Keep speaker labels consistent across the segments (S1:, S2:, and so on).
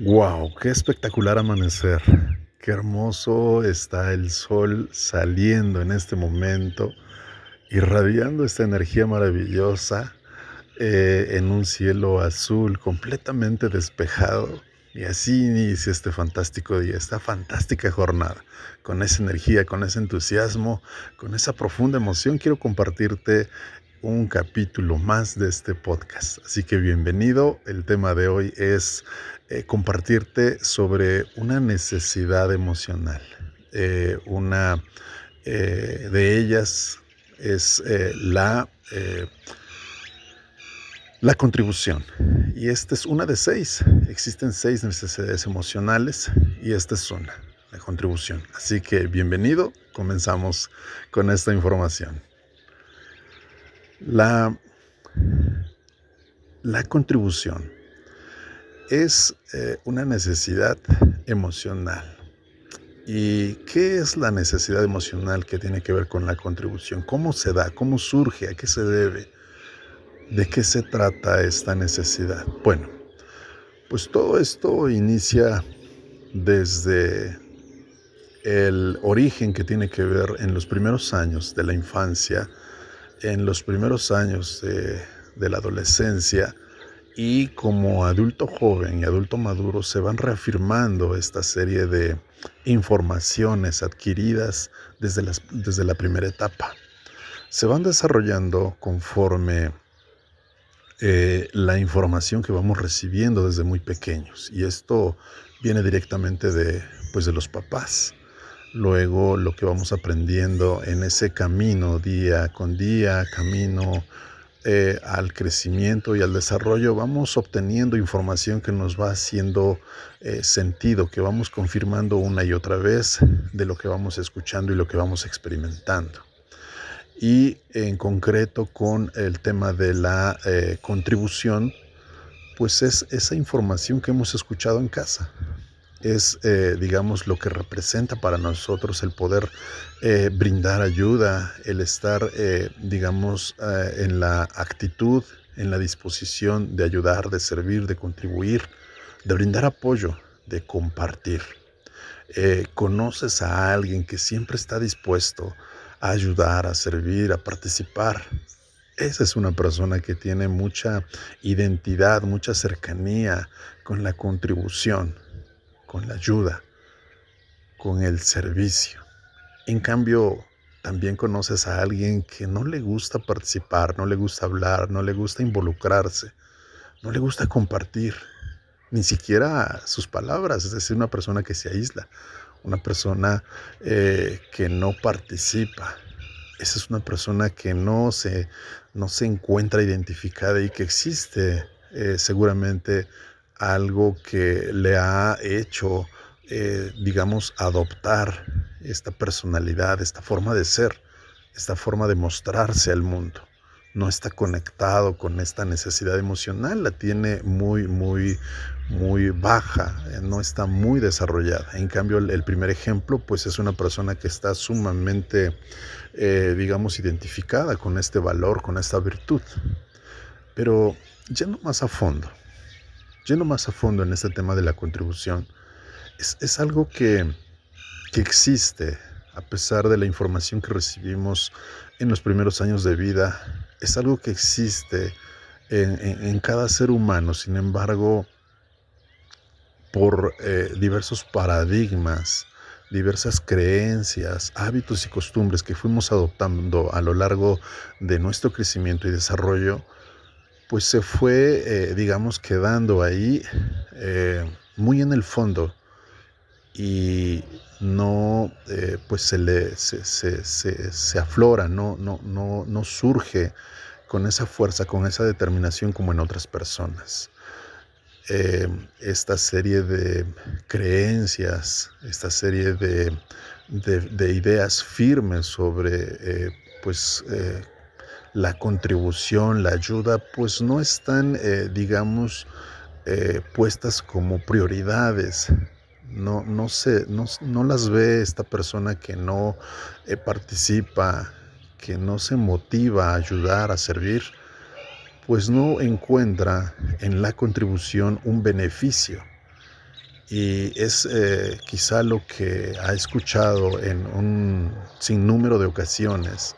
S1: Wow, qué espectacular amanecer. Qué hermoso está el sol saliendo en este momento, irradiando esta energía maravillosa eh, en un cielo azul completamente despejado. Y así inicia este fantástico día, esta fantástica jornada. Con esa energía, con ese entusiasmo, con esa profunda emoción, quiero compartirte un capítulo más de este podcast. Así que bienvenido. El tema de hoy es eh, compartirte sobre una necesidad emocional. Eh, una eh, de ellas es la, la contribución. Y esta es una de seis. Existen seis necesidades emocionales y esta es una, la contribución. Así que bienvenido. Comenzamos con esta información. La, la contribución es eh, una necesidad emocional. ¿Y qué es la necesidad emocional que tiene que ver con la contribución? ¿Cómo se da? ¿Cómo surge? ¿A qué se debe? ¿De qué se trata esta necesidad? Bueno, pues todo esto inicia desde el origen que tiene que ver en los primeros años de la infancia en los primeros años de, la adolescencia y como adulto joven y adulto maduro se van reafirmando esta serie de informaciones adquiridas desde, desde la primera etapa. Se van desarrollando conforme eh, la información que vamos recibiendo desde muy pequeños. Y esto viene directamente de, pues, de los papás luego lo que vamos aprendiendo en ese camino día con día, camino eh, al crecimiento y al desarrollo, vamos obteniendo información que nos va haciendo eh, sentido, que vamos confirmando una y otra vez de lo que vamos escuchando y lo que vamos experimentando. Y en concreto con el tema de la eh, contribución, pues es esa información que hemos escuchado en casa, es, eh, digamos, lo que representa para nosotros el poder eh, brindar ayuda, el estar, eh, digamos, en la actitud, en la disposición de ayudar, de servir, de contribuir, de brindar apoyo, de compartir. conoces a alguien que siempre está dispuesto a ayudar, a servir, a participar. Esa es una persona que tiene mucha identidad, mucha cercanía con la contribución, con la ayuda, con el servicio. En cambio, también conoces a alguien que no le gusta participar, no le gusta hablar, no le gusta involucrarse, no le gusta compartir, ni siquiera sus palabras, es decir, una persona que se aísla, una persona eh, que no participa. Esa es una persona que no se, no se encuentra identificada y que existe eh, seguramente algo que le ha hecho, eh, digamos, adoptar esta personalidad, esta forma de ser, esta forma de mostrarse al mundo. No está conectado con esta necesidad emocional, la tiene muy, muy, muy baja, eh, no está muy desarrollada. En cambio, el, primer ejemplo, pues es una persona que está sumamente, eh, digamos, identificada con este valor, con esta virtud. Pero yendo más a fondo, yendo más a fondo en este tema de la contribución, es, algo que, existe a pesar de la información que recibimos en los primeros años de vida, es algo que existe en, cada ser humano, sin embargo, por eh, diversos paradigmas, diversas creencias, hábitos y costumbres que fuimos adoptando a lo largo de nuestro crecimiento y desarrollo, pues se fue, eh, digamos, quedando ahí eh, muy en el fondo y no, eh, pues se, le, se, se, se, aflora, no, no, no, no surge con esa fuerza, con esa determinación como en otras personas. esta serie de creencias, esta serie de, de, ideas firmes sobre pues la contribución, la ayuda, pues no están, eh, digamos, eh, puestas como prioridades. No, no, se, no, las ve esta persona que no eh, participa, que no se motiva a ayudar, a servir, pues no encuentra en la contribución un beneficio. Y es quizá lo que ha escuchado en un sinnúmero de ocasiones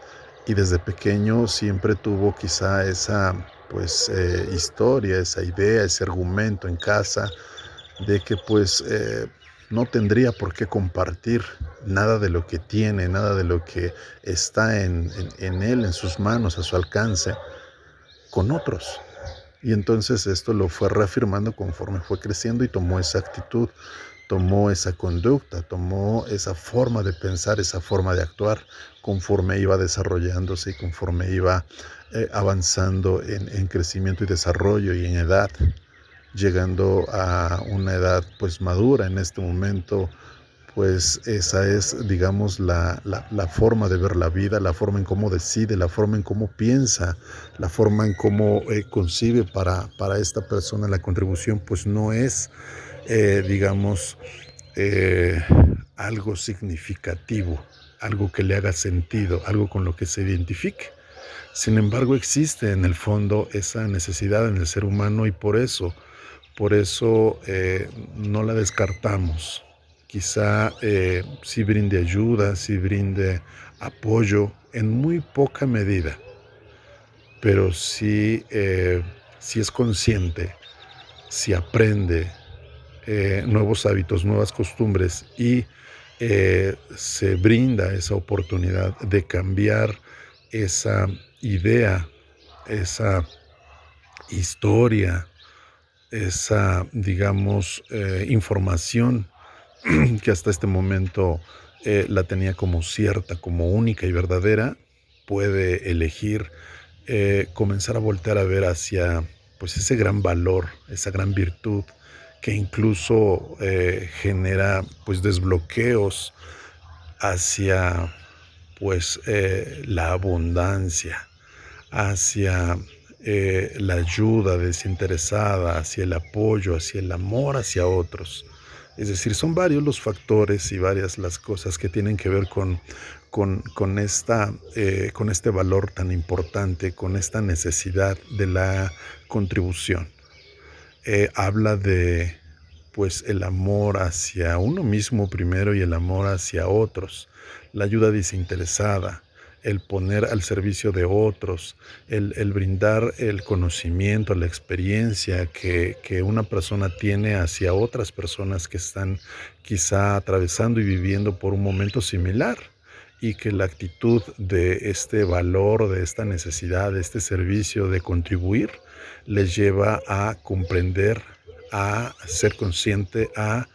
S1: y desde pequeño siempre tuvo quizá esa pues eh, historia, esa idea, ese argumento en casa de que pues eh, no tendría por qué compartir nada de lo que tiene, nada de lo que está en, en él, en sus manos, a su alcance, con otros. Y entonces esto lo fue reafirmando conforme fue creciendo y tomó esa actitud, tomó esa conducta, tomó esa forma de pensar, esa forma de actuar conforme iba desarrollándose y conforme iba eh, avanzando en, en, crecimiento y desarrollo y en edad, llegando a una edad pues madura en este momento pues esa es, digamos, la, forma de ver la vida, la forma en cómo decide, la forma en cómo piensa, la forma en cómo eh, concibe para, para, esta persona la contribución, pues no es, eh, digamos, eh, algo significativo, algo que le haga sentido, algo con lo que se identifique. Sin embargo, existe en el fondo esa necesidad en el ser humano y por eso, por eso no la descartamos quizá eh, sí brinde ayuda, sí brinde apoyo en muy poca medida, pero sí, eh, es consciente, si aprende eh, nuevos hábitos, nuevas costumbres y se brinda esa oportunidad de cambiar esa idea, esa historia, esa, digamos, información que hasta este momento eh, la tenía como cierta, como única y verdadera, puede elegir eh, comenzar a voltear a ver hacia pues ese gran valor, esa gran virtud que incluso eh, genera pues desbloqueos hacia pues la abundancia, hacia la ayuda desinteresada, hacia el apoyo, hacia el amor hacia otros. Es decir, son varios los factores y varias las cosas que tienen que ver con, con, esta, eh, con este valor tan importante, con esta necesidad de la contribución. Eh, habla de pues el amor hacia uno mismo primero y el amor hacia otros, la ayuda desinteresada, el poner al servicio de otros, el, brindar el conocimiento, la experiencia que, una persona tiene hacia otras personas que están quizá atravesando y viviendo por un momento similar y que la actitud de este valor, de esta necesidad, de este servicio, de contribuir, les lleva a comprender, a ser consciente, a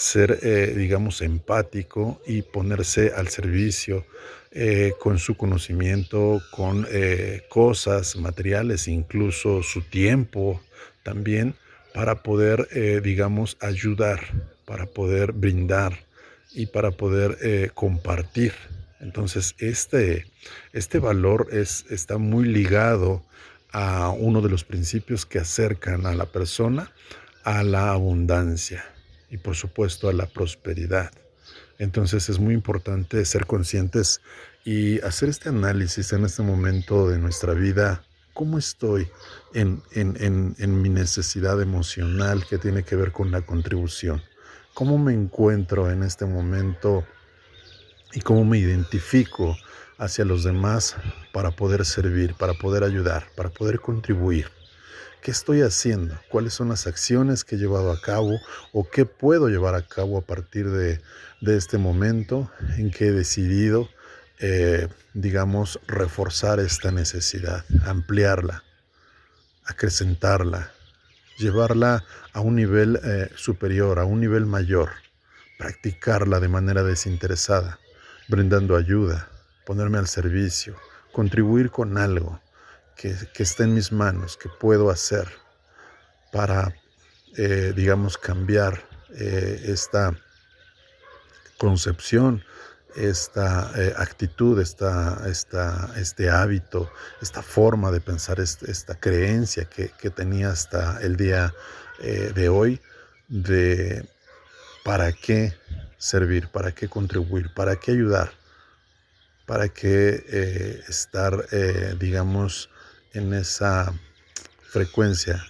S1: ser, eh, digamos, empático y ponerse al servicio eh, con su conocimiento, con eh, cosas materiales, incluso su tiempo también, para poder, digamos, ayudar, para poder brindar y para poder compartir. Entonces, este, este valor es, está muy ligado a uno de los principios que acercan a la persona a la abundancia y por supuesto a la prosperidad. Entonces es muy importante ser conscientes y hacer este análisis en este momento de nuestra vida. ¿Cómo estoy en, mi necesidad emocional que tiene que ver con la contribución? ¿Cómo me encuentro en este momento y cómo me identifico hacia los demás para poder servir, para poder ayudar, para poder contribuir? ¿Qué estoy haciendo? ¿Cuáles son las acciones que he llevado a cabo o qué puedo llevar a cabo a partir de, este momento en que he decidido, eh, digamos, reforzar esta necesidad, ampliarla, acrecentarla, llevarla a un nivel eh, superior, a un nivel mayor, practicarla de manera desinteresada, brindando ayuda, ponerme al servicio, contribuir con algo que, está en mis manos, que puedo hacer para, eh, digamos, cambiar eh, esta concepción, esta eh, actitud, esta, esta, este hábito, esta forma de pensar, esta, creencia que, tenía hasta el día de hoy de para qué servir, para qué contribuir, para qué ayudar, para qué estar, digamos, en esa frecuencia.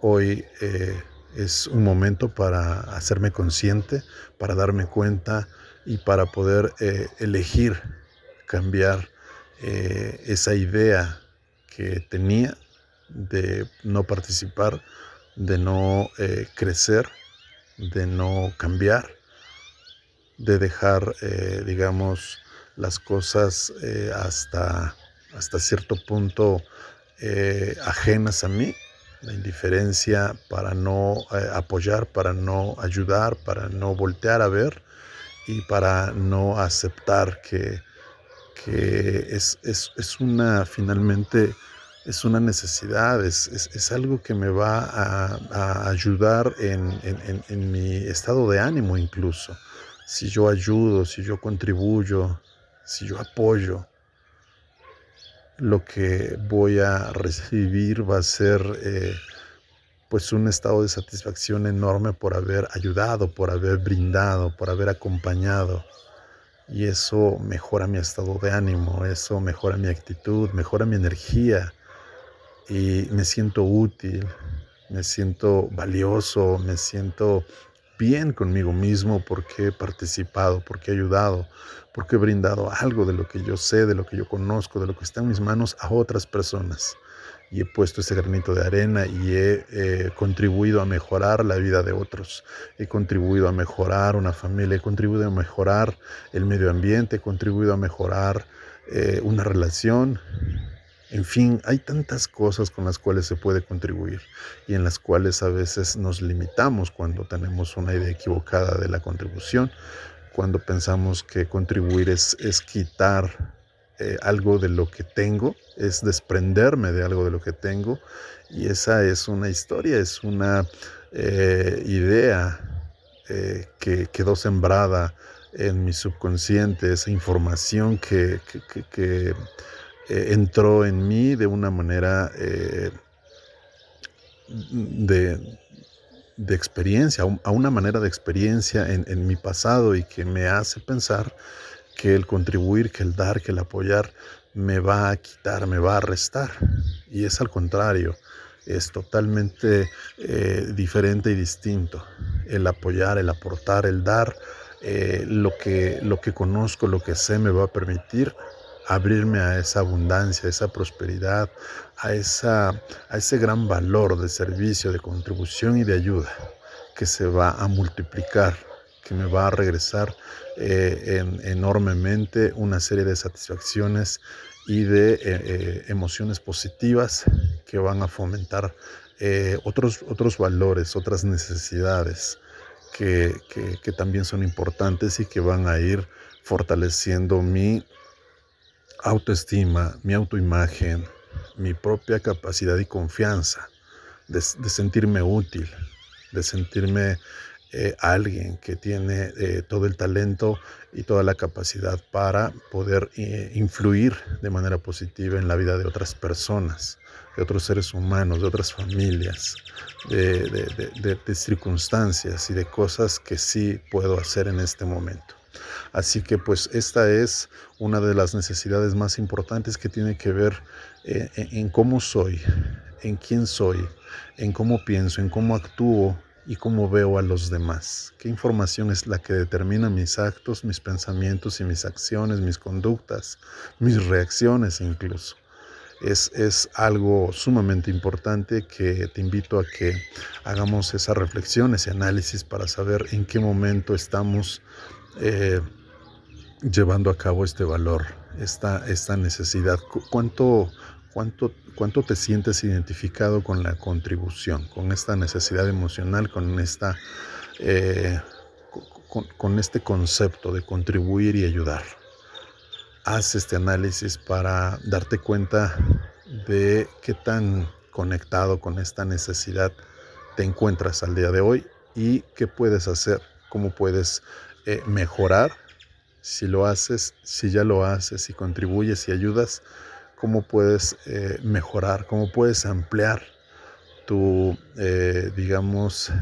S1: Hoy eh, Es un momento para hacerme consciente, para darme cuenta y para poder eh, elegir cambiar eh, esa idea que tenía de no participar, de no eh, crecer, de no cambiar, de dejar, digamos, las cosas hasta, hasta cierto punto ajenas a mí la indiferencia para no eh, apoyar, para no ayudar, para no voltear a ver y para no aceptar que, es, una, finalmente, es una necesidad, es, algo que me va a, ayudar en, en mi estado de ánimo incluso. Si yo ayudo, si yo contribuyo, si yo apoyo, lo que voy a recibir va a ser eh, pues un estado de satisfacción enorme por haber ayudado, por haber brindado, por haber acompañado. Y eso mejora mi estado de ánimo, eso mejora mi actitud, mejora mi energía y me siento útil, me siento valioso, me siento bien conmigo mismo porque he participado, porque he ayudado, porque he brindado algo de lo que yo sé, de lo que yo conozco, de lo que está en mis manos a otras personas. Y he puesto ese granito de arena y he eh, contribuido a mejorar la vida de otros. He contribuido a mejorar una familia, he contribuido a mejorar el medio ambiente, he contribuido a mejorar eh, una relación, en fin, hay tantas cosas con las cuales se puede contribuir y en las cuales a veces nos limitamos cuando tenemos una idea equivocada de la contribución, cuando pensamos que contribuir es, quitar eh, algo de lo que tengo, es desprenderme de algo de lo que tengo y esa es una historia, es una eh, idea eh, que quedó sembrada en mi subconsciente, esa información que, que eh, entró en mí de una manera eh, de, experiencia, a una manera de experiencia en, mi pasado y que me hace pensar que el contribuir, que el dar, que el apoyar me va a quitar, me va a restar. Y es al contrario, es totalmente eh, diferente y distinto. El apoyar, el aportar, el dar, lo, que, lo que conozco, lo que sé me va a permitir abrirme a esa abundancia, a esa prosperidad, a, esa, a ese gran valor de servicio, de contribución y de ayuda que se va a multiplicar, que me va a regresar eh, enormemente una serie de satisfacciones y de eh, eh, emociones positivas que van a fomentar otros, otros valores, otras necesidades que, que también son importantes y que van a ir fortaleciendo mi autoestima, mi autoimagen, mi propia capacidad y confianza de, sentirme útil, de sentirme eh, alguien que tiene eh, todo el talento y toda la capacidad para poder eh, influir de manera positiva en la vida de otras personas, de otros seres humanos, de otras familias, de circunstancias y de cosas que sí puedo hacer en este momento. Así que pues esta es una de las necesidades más importantes que tiene que ver eh, en, cómo soy, en quién soy, en cómo pienso, en cómo actúo y cómo veo a los demás. ¿Qué información es la que determina mis actos, mis pensamientos y mis acciones, mis conductas, mis reacciones incluso? Es, es, algo sumamente importante que te invito a que hagamos esa reflexión, ese análisis para saber en qué momento estamos eh, llevando a cabo este valor, esta, esta necesidad? ¿Cuánto, cuánto, ¿Cuánto te sientes identificado con la contribución, con esta necesidad emocional, con, esta, eh, con, este concepto de contribuir y ayudar? Haz este análisis para darte cuenta de qué tan conectado con esta necesidad te encuentras al día de hoy y qué puedes hacer, cómo puedes eh, mejorar si lo haces, si ya lo haces, si contribuyes y ayudas, cómo puedes eh, mejorar, cómo puedes ampliar tu, eh, digamos,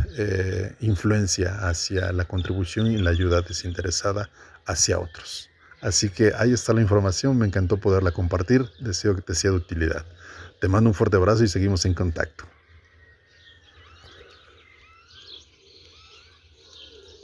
S1: influencia hacia la contribución y la ayuda desinteresada hacia otros. Así que ahí está la información, me encantó poderla compartir, deseo que te sea de utilidad. Te mando un fuerte abrazo y seguimos en contacto.